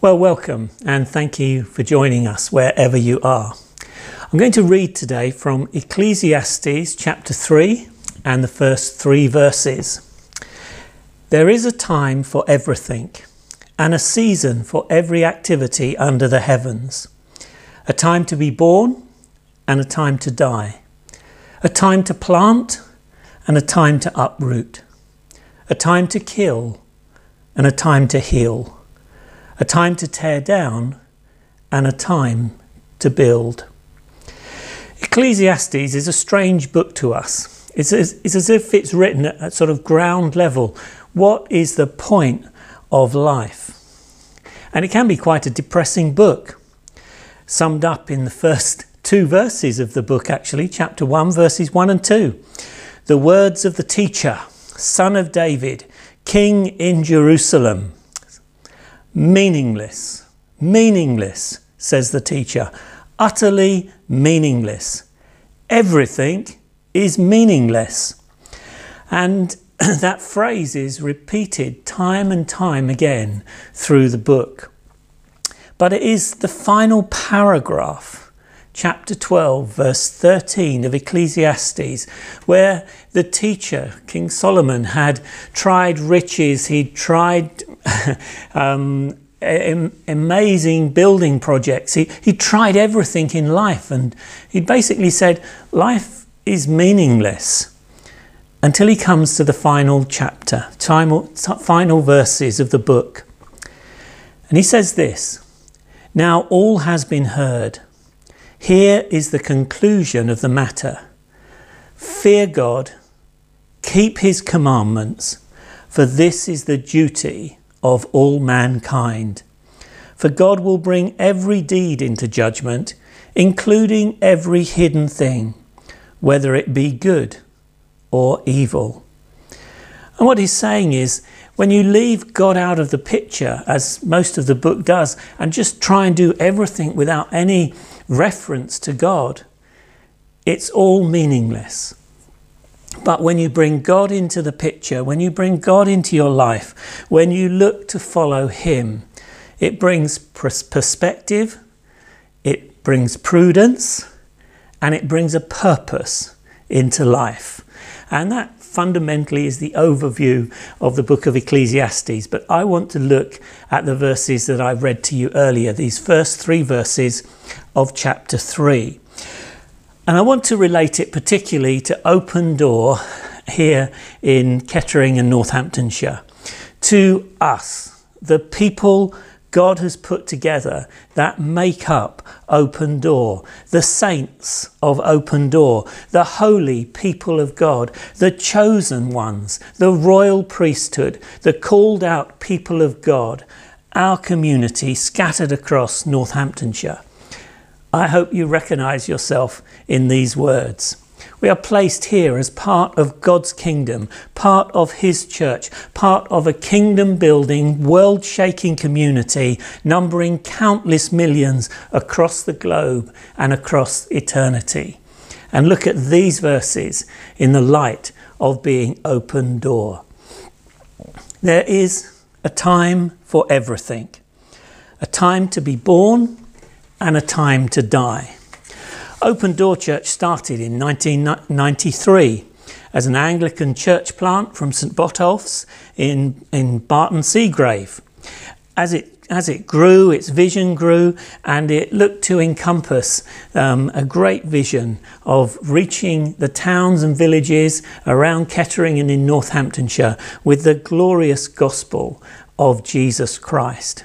Well, welcome and thank you for joining us wherever you are. I'm going to read today from Ecclesiastes chapter 3 and the first three verses. There is a time for everything and a season for every activity under the heavens, a time to be born and a time to die, a time to plant and a time to uproot, a time to kill and a time to heal a time to tear down and a time to build. Ecclesiastes is a strange book to us. It's as, it's as if it's written at sort of ground level. What is the point of life? And it can be quite a depressing book, summed up in the first two verses of the book, actually, chapter 1, verses 1 and 2. The words of the teacher, son of David, king in Jerusalem. Meaningless. Meaningless, says the teacher. Utterly meaningless. Everything is meaningless. And that phrase is repeated time and time again through the book. But it is the final paragraph, chapter 12, verse 13 of Ecclesiastes, where the teacher, King Solomon, had tried riches, he'd tried um, amazing building projects. He, he tried everything in life and he basically said, Life is meaningless until he comes to the final chapter, final verses of the book. And he says this Now all has been heard. Here is the conclusion of the matter Fear God, keep his commandments, for this is the duty of all mankind. For God will bring every deed into judgment, including every hidden thing, whether it be good or evil. And what he's saying is, when you leave God out of the picture, as most of the book does, and just try and do everything without any reference to God, it's all meaningless. But when you bring God into the picture, when you bring God into your life, when you look to follow Him, it brings perspective, it brings prudence, and it brings a purpose into life. And that fundamentally is the overview of the book of Ecclesiastes. But I want to look at the verses that I read to you earlier, these first three verses of chapter 3. And I want to relate it particularly to Open Door here in Kettering and Northamptonshire, to us, the people God has put together that make up Open Door, the saints of Open Door, the holy people of God, the chosen ones, the royal priesthood, the called out people of God, our community scattered across Northamptonshire. I hope you recognize yourself in these words. We are placed here as part of God's kingdom, part of His church, part of a kingdom building, world shaking community numbering countless millions across the globe and across eternity. And look at these verses in the light of being open door. There is a time for everything, a time to be born and a time to die. Open Door Church started in 1993 as an Anglican church plant from St Botolph's in, in Barton Seagrave. As it as it grew, its vision grew, and it looked to encompass um, a great vision of reaching the towns and villages around Kettering and in Northamptonshire with the glorious gospel of Jesus Christ.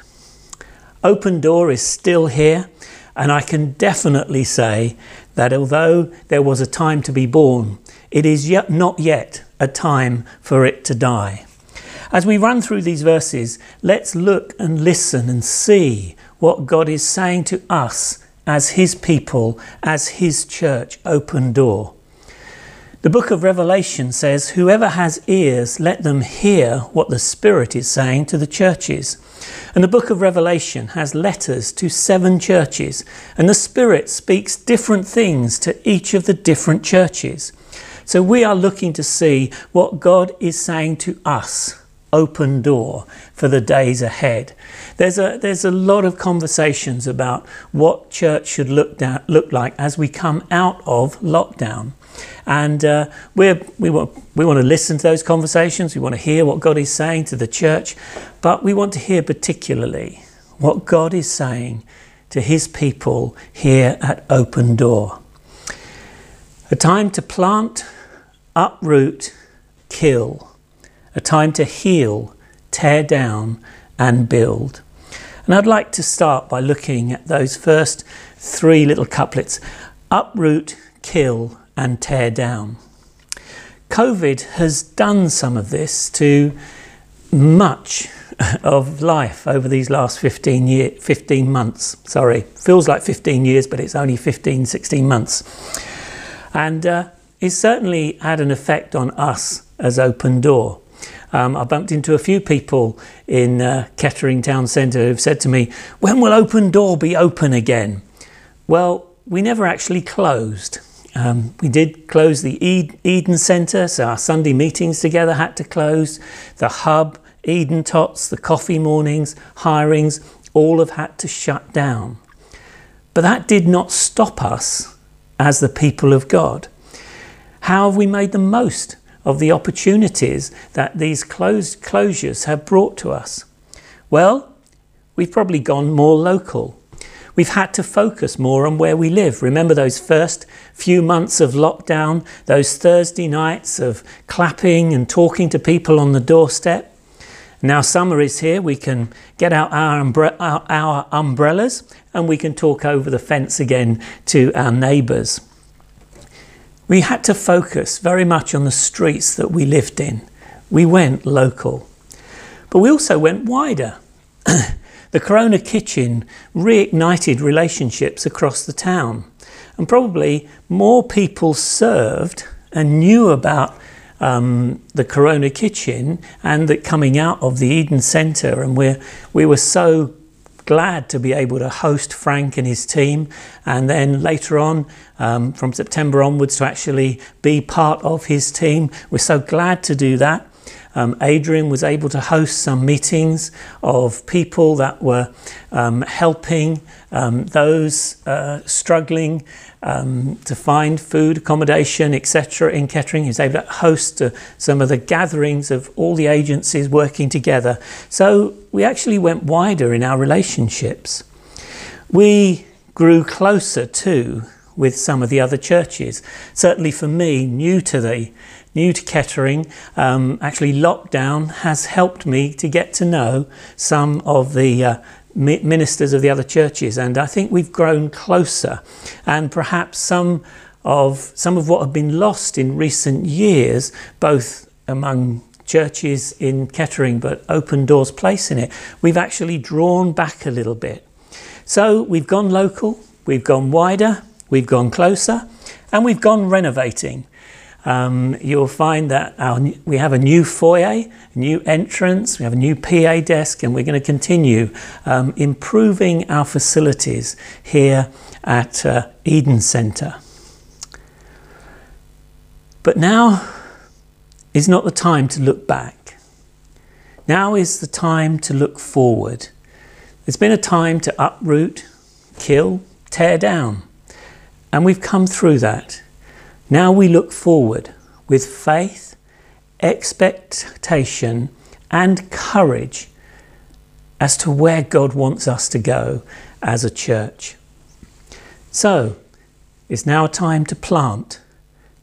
Open Door is still here, and I can definitely say that although there was a time to be born, it is yet not yet a time for it to die. As we run through these verses, let's look and listen and see what God is saying to us as His people, as His church, open door. The book of Revelation says, Whoever has ears, let them hear what the Spirit is saying to the churches. And the book of Revelation has letters to seven churches, and the Spirit speaks different things to each of the different churches. So we are looking to see what God is saying to us open door for the days ahead. There's a, there's a lot of conversations about what church should look, down, look like as we come out of lockdown. And uh, we we, want, we want to listen to those conversations. We want to hear what God is saying to the church. But we want to hear particularly what God is saying to his people here at Open Door. A time to plant, uproot, kill. A time to heal, tear down, and build. And I'd like to start by looking at those first three little couplets uproot, kill, and tear down. COVID has done some of this to much of life over these last 15 year, 15 months. Sorry, feels like 15 years, but it's only 15, 16 months. And uh, it's certainly had an effect on us as Open Door. Um, I bumped into a few people in uh, Kettering Town Centre who've said to me, When will Open Door be open again? Well, we never actually closed. Um, we did close the Eden Centre, so our Sunday meetings together had to close. The Hub, Eden Tots, the coffee mornings, hirings, all have had to shut down. But that did not stop us as the people of God. How have we made the most of the opportunities that these closed closures have brought to us? Well, we've probably gone more local. We've had to focus more on where we live. Remember those first few months of lockdown, those Thursday nights of clapping and talking to people on the doorstep? Now summer is here, we can get out our, umbre- our, our umbrellas and we can talk over the fence again to our neighbours. We had to focus very much on the streets that we lived in. We went local. But we also went wider. the Corona Kitchen reignited relationships across the town. And probably more people served and knew about um, the Corona Kitchen and the coming out of the Eden Centre. And we we were so glad to be able to host Frank and his team, and then later on, um, from September onwards, to actually be part of his team. We're so glad to do that. Um, Adrian was able to host some meetings of people that were um, helping um, those uh, struggling um, to find food, accommodation, etc. in Kettering. He was able to host uh, some of the gatherings of all the agencies working together. So we actually went wider in our relationships. We grew closer too with some of the other churches. Certainly for me, new to the new to Kettering, um, actually lockdown has helped me to get to know some of the uh, ministers of the other churches, and I think we've grown closer. And perhaps some of some of what have been lost in recent years, both among churches in Kettering, but Open Doors Place in it, we've actually drawn back a little bit. So we've gone local, we've gone wider, we've gone closer, and we've gone renovating um, you'll find that our, we have a new foyer, new entrance, we have a new PA desk, and we're going to continue um, improving our facilities here at uh, Eden Centre. But now is not the time to look back. Now is the time to look forward. There's been a time to uproot, kill, tear down, and we've come through that. Now we look forward with faith, expectation, and courage as to where God wants us to go as a church. So, it's now a time to plant,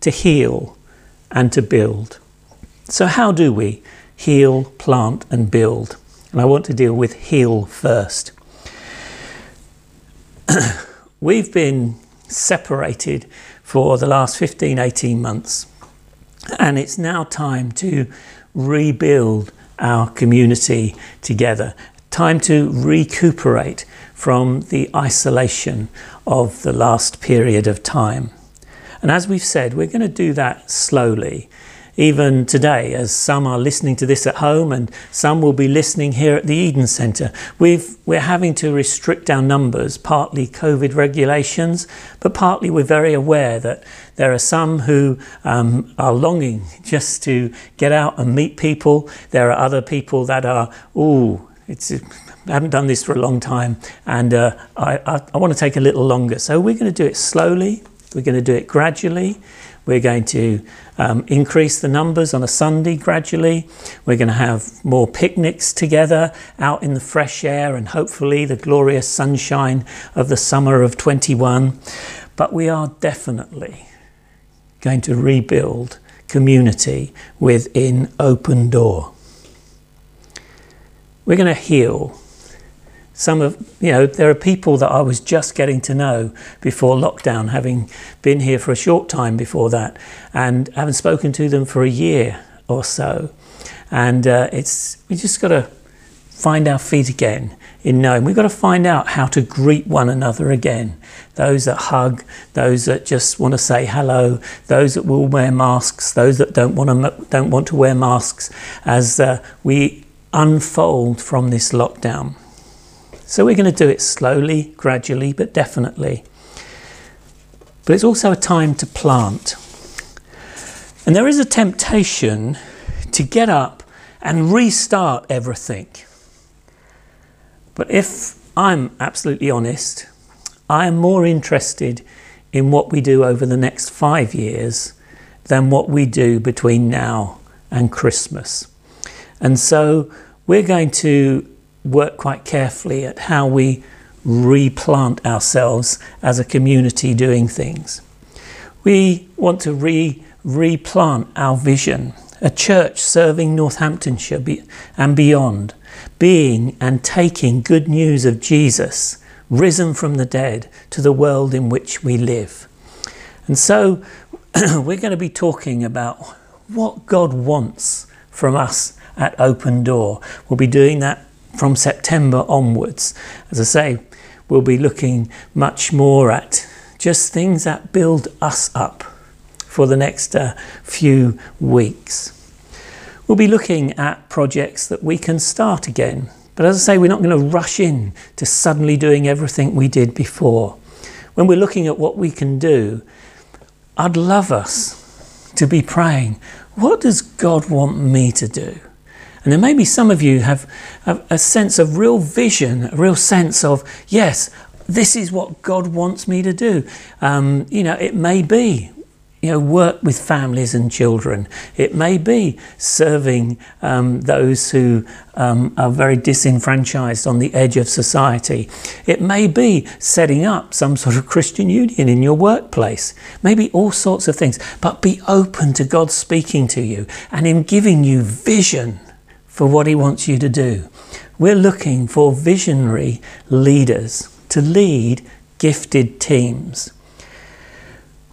to heal, and to build. So, how do we heal, plant, and build? And I want to deal with heal first. We've been separated for the last 15, 18 months. And it's now time to rebuild our community together, time to recuperate from the isolation of the last period of time. And as we've said, we're going to do that slowly. Even today, as some are listening to this at home and some will be listening here at the Eden Centre, we've, we're having to restrict our numbers, partly COVID regulations, but partly we're very aware that there are some who um, are longing just to get out and meet people. There are other people that are, oh, it's I haven't done this for a long time and uh, I, I, I want to take a little longer. So we're going to do it slowly, we're going to do it gradually. We're going to um, increase the numbers on a Sunday gradually. We're going to have more picnics together out in the fresh air and hopefully the glorious sunshine of the summer of 21. But we are definitely going to rebuild community within Open Door. We're going to heal some of you know there are people that I was just getting to know before lockdown having been here for a short time before that and haven't spoken to them for a year or so. And uh, it's we just got to find our feet again in knowing. We've got to find out how to greet one another again. Those that hug those that just want to say hello those that will wear masks those that don't want to don't want to wear masks as uh, we unfold from this lockdown so we're going to do it slowly, gradually, but definitely. But it's also a time to plant. And there is a temptation to get up and restart everything. But if I'm absolutely honest, I am more interested in what we do over the next five years than what we do between now and Christmas. And so we're going to work quite carefully at how we replant ourselves as a community doing things. We want to re replant our vision, a church serving Northamptonshire and beyond, being and taking good news of Jesus, risen from the dead, to the world in which we live. And so we're going to be talking about what God wants from us at Open Door. We'll be doing that from September onwards. As I say, we'll be looking much more at just things that build us up for the next uh, few weeks. We'll be looking at projects that we can start again. But as I say, we're not going to rush in to suddenly doing everything we did before. When we're looking at what we can do, I'd love us to be praying, what does God want me to do? And then maybe some of you have, have a sense of real vision, a real sense of, yes, this is what God wants me to do. Um, you know, it may be you know, work with families and children. It may be serving um, those who um, are very disenfranchised on the edge of society. It may be setting up some sort of Christian union in your workplace. Maybe all sorts of things. But be open to God speaking to you and Him giving you vision for what He wants you to do. We're looking for visionary leaders to lead gifted teams.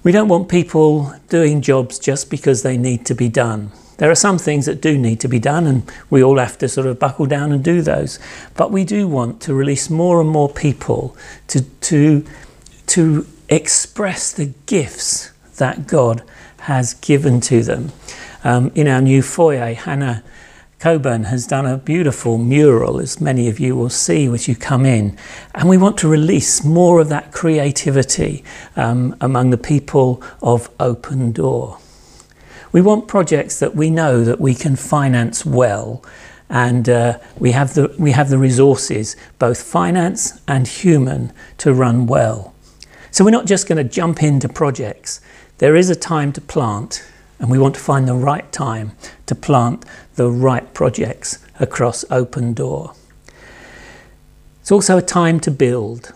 We don't want people doing jobs just because they need to be done. There are some things that do need to be done, and we all have to sort of buckle down and do those. But we do want to release more and more people to, to, to express the gifts that God has given to them. Um, in our new foyer, Hannah Coburn has done a beautiful mural, as many of you will see as you come in. And we want to release more of that creativity um, among the people of Open Door. We want projects that we know that we can finance well and uh, we, have the, we have the resources, both finance and human, to run well. So we're not just going to jump into projects. There is a time to plant and we want to find the right time to plant the right projects across Open Door. It's also a time to build.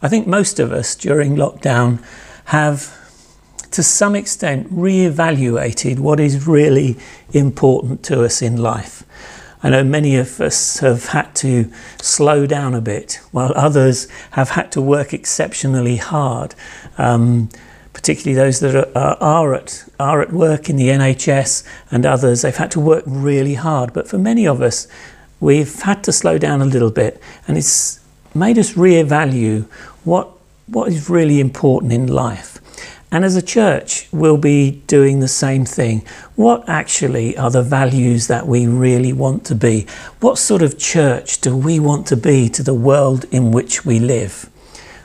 I think most of us during lockdown have, to some extent, re-evaluated what is really important to us in life. I know many of us have had to slow down a bit, while others have had to work exceptionally hard. Um, particularly those that are, are, at, are at work in the NHS and others, they've had to work really hard. But for many of us, we've had to slow down a little bit and it's made us reevaluate what, what is really important in life. And as a church, we'll be doing the same thing. What actually are the values that we really want to be? What sort of church do we want to be to the world in which we live?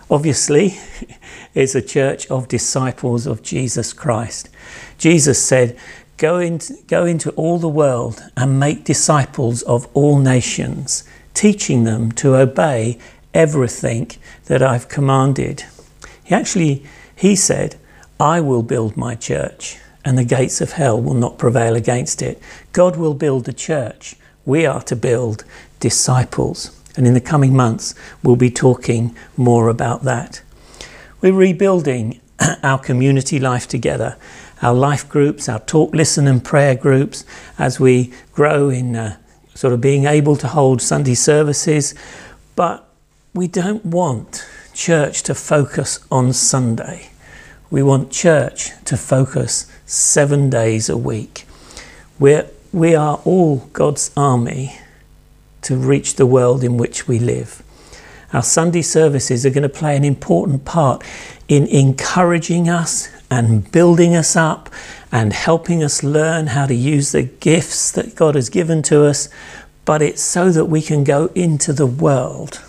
Obviously, it's a church of disciples of Jesus Christ. Jesus said, Go into, go into all the world and make disciples of all nations, teaching them to obey everything that I've commanded. He actually he said, I will build my church, and the gates of hell will not prevail against it. God will build the church. We are to build disciples. And in the coming months, we'll be talking more about that. We're rebuilding our community life together, our life groups, our talk, listen, and prayer groups as we grow in uh, sort of being able to hold Sunday services. But we don't want church to focus on Sunday. We want church to focus seven days a week. We're, we are all God's army to reach the world in which we live. Our Sunday services are going to play an important part in encouraging us and building us up and helping us learn how to use the gifts that God has given to us. But it's so that we can go into the world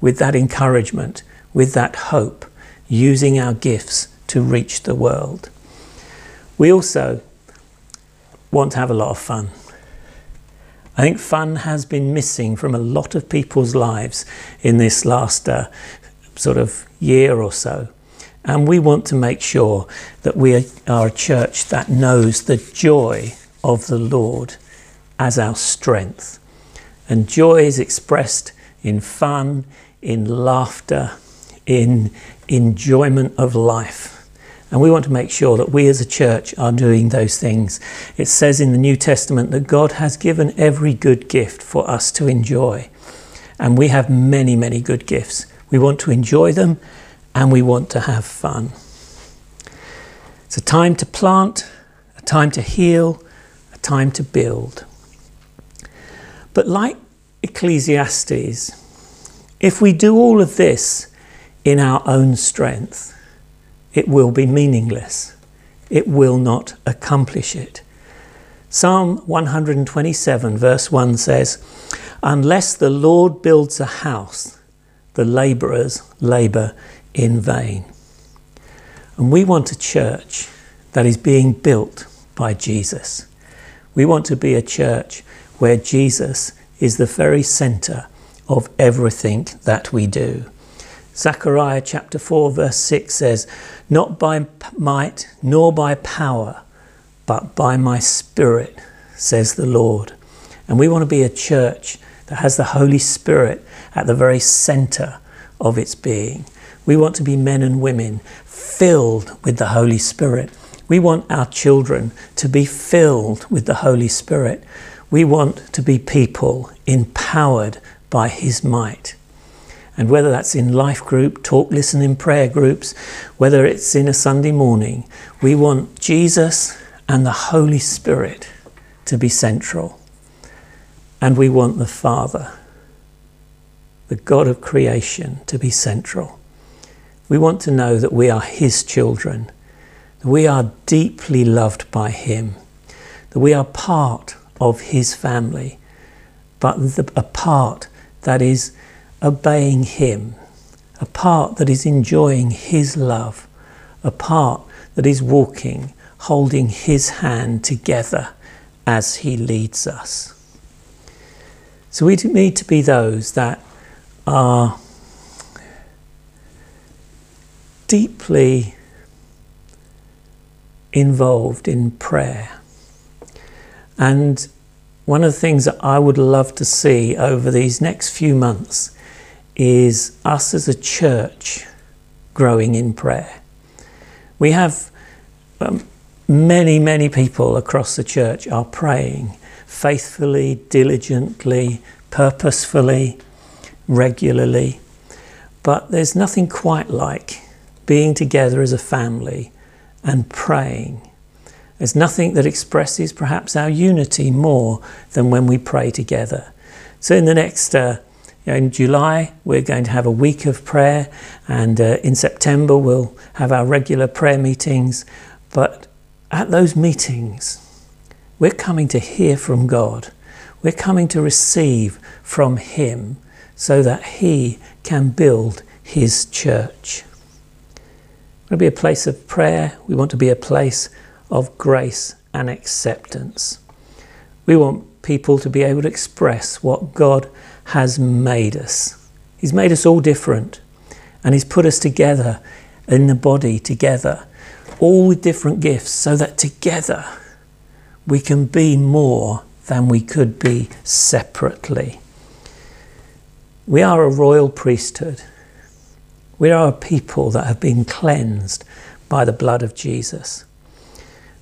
with that encouragement, with that hope, using our gifts to reach the world. We also want to have a lot of fun. I think fun has been missing from a lot of people's lives in this last uh, sort of year or so. And we want to make sure that we are a church that knows the joy of the Lord as our strength. And joy is expressed in fun, in laughter, in enjoyment of life. And we want to make sure that we as a church are doing those things. It says in the New Testament that God has given every good gift for us to enjoy. And we have many, many good gifts. We want to enjoy them and we want to have fun. It's a time to plant, a time to heal, a time to build. But like Ecclesiastes, if we do all of this in our own strength, it will be meaningless. It will not accomplish it. Psalm 127, verse 1 says, Unless the Lord builds a house, the labourers labour in vain. And we want a church that is being built by Jesus. We want to be a church where Jesus is the very centre of everything that we do. Zechariah chapter 4, verse 6 says, Not by might nor by power, but by my Spirit, says the Lord. And we want to be a church that has the Holy Spirit at the very center of its being. We want to be men and women filled with the Holy Spirit. We want our children to be filled with the Holy Spirit. We want to be people empowered by His might. And whether that's in life group, talk, listen in prayer groups, whether it's in a Sunday morning, we want Jesus and the Holy Spirit to be central. And we want the Father, the God of creation, to be central. We want to know that we are His children, that we are deeply loved by Him, that we are part of His family, but a part that is obeying Him, a part that is enjoying His love, a part that is walking, holding His hand together as He leads us. So we need to be those that are deeply involved in prayer. And one of the things that I would love to see over these next few months is us as a church growing in prayer. We have um, many, many people across the church are praying faithfully, diligently, purposefully, regularly. But there's nothing quite like being together as a family and praying. There's nothing that expresses perhaps our unity more than when we pray together. So, in the next uh, in July, we're going to have a week of prayer, and uh, in September, we'll have our regular prayer meetings. But at those meetings, we're coming to hear from God. We're coming to receive from Him so that He can build His church. We want to be a place of prayer. We want to be a place of grace and acceptance. We want people to be able to express what God has made us. He's made us all different and He's put us together in the body together, all with different gifts, so that together we can be more than we could be separately. We are a royal priesthood. We are a people that have been cleansed by the blood of Jesus.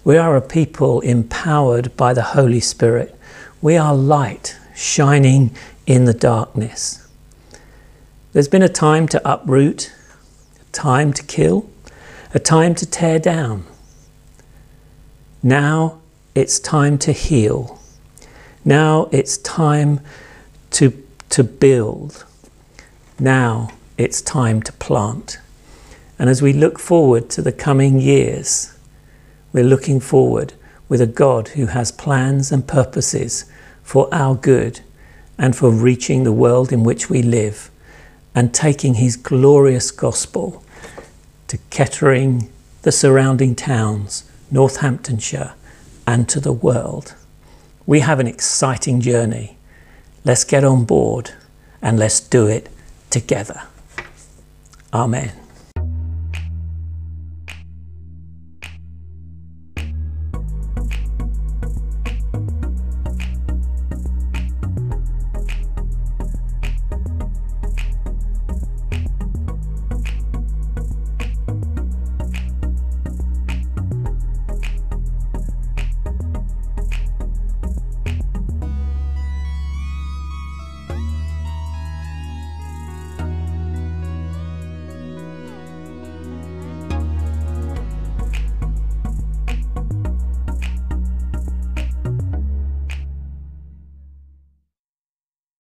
We are a people empowered by the Holy Spirit. We are light shining in the darkness. There's been a time to uproot, a time to kill, a time to tear down. Now it's time to heal. Now it's time to, to build. Now it's time to plant. And as we look forward to the coming years, we're looking forward with a God who has plans and purposes for our good and for reaching the world in which we live and taking his glorious gospel to Kettering, the surrounding towns, Northamptonshire, and to the world. We have an exciting journey. Let's get on board and let's do it together. Amen.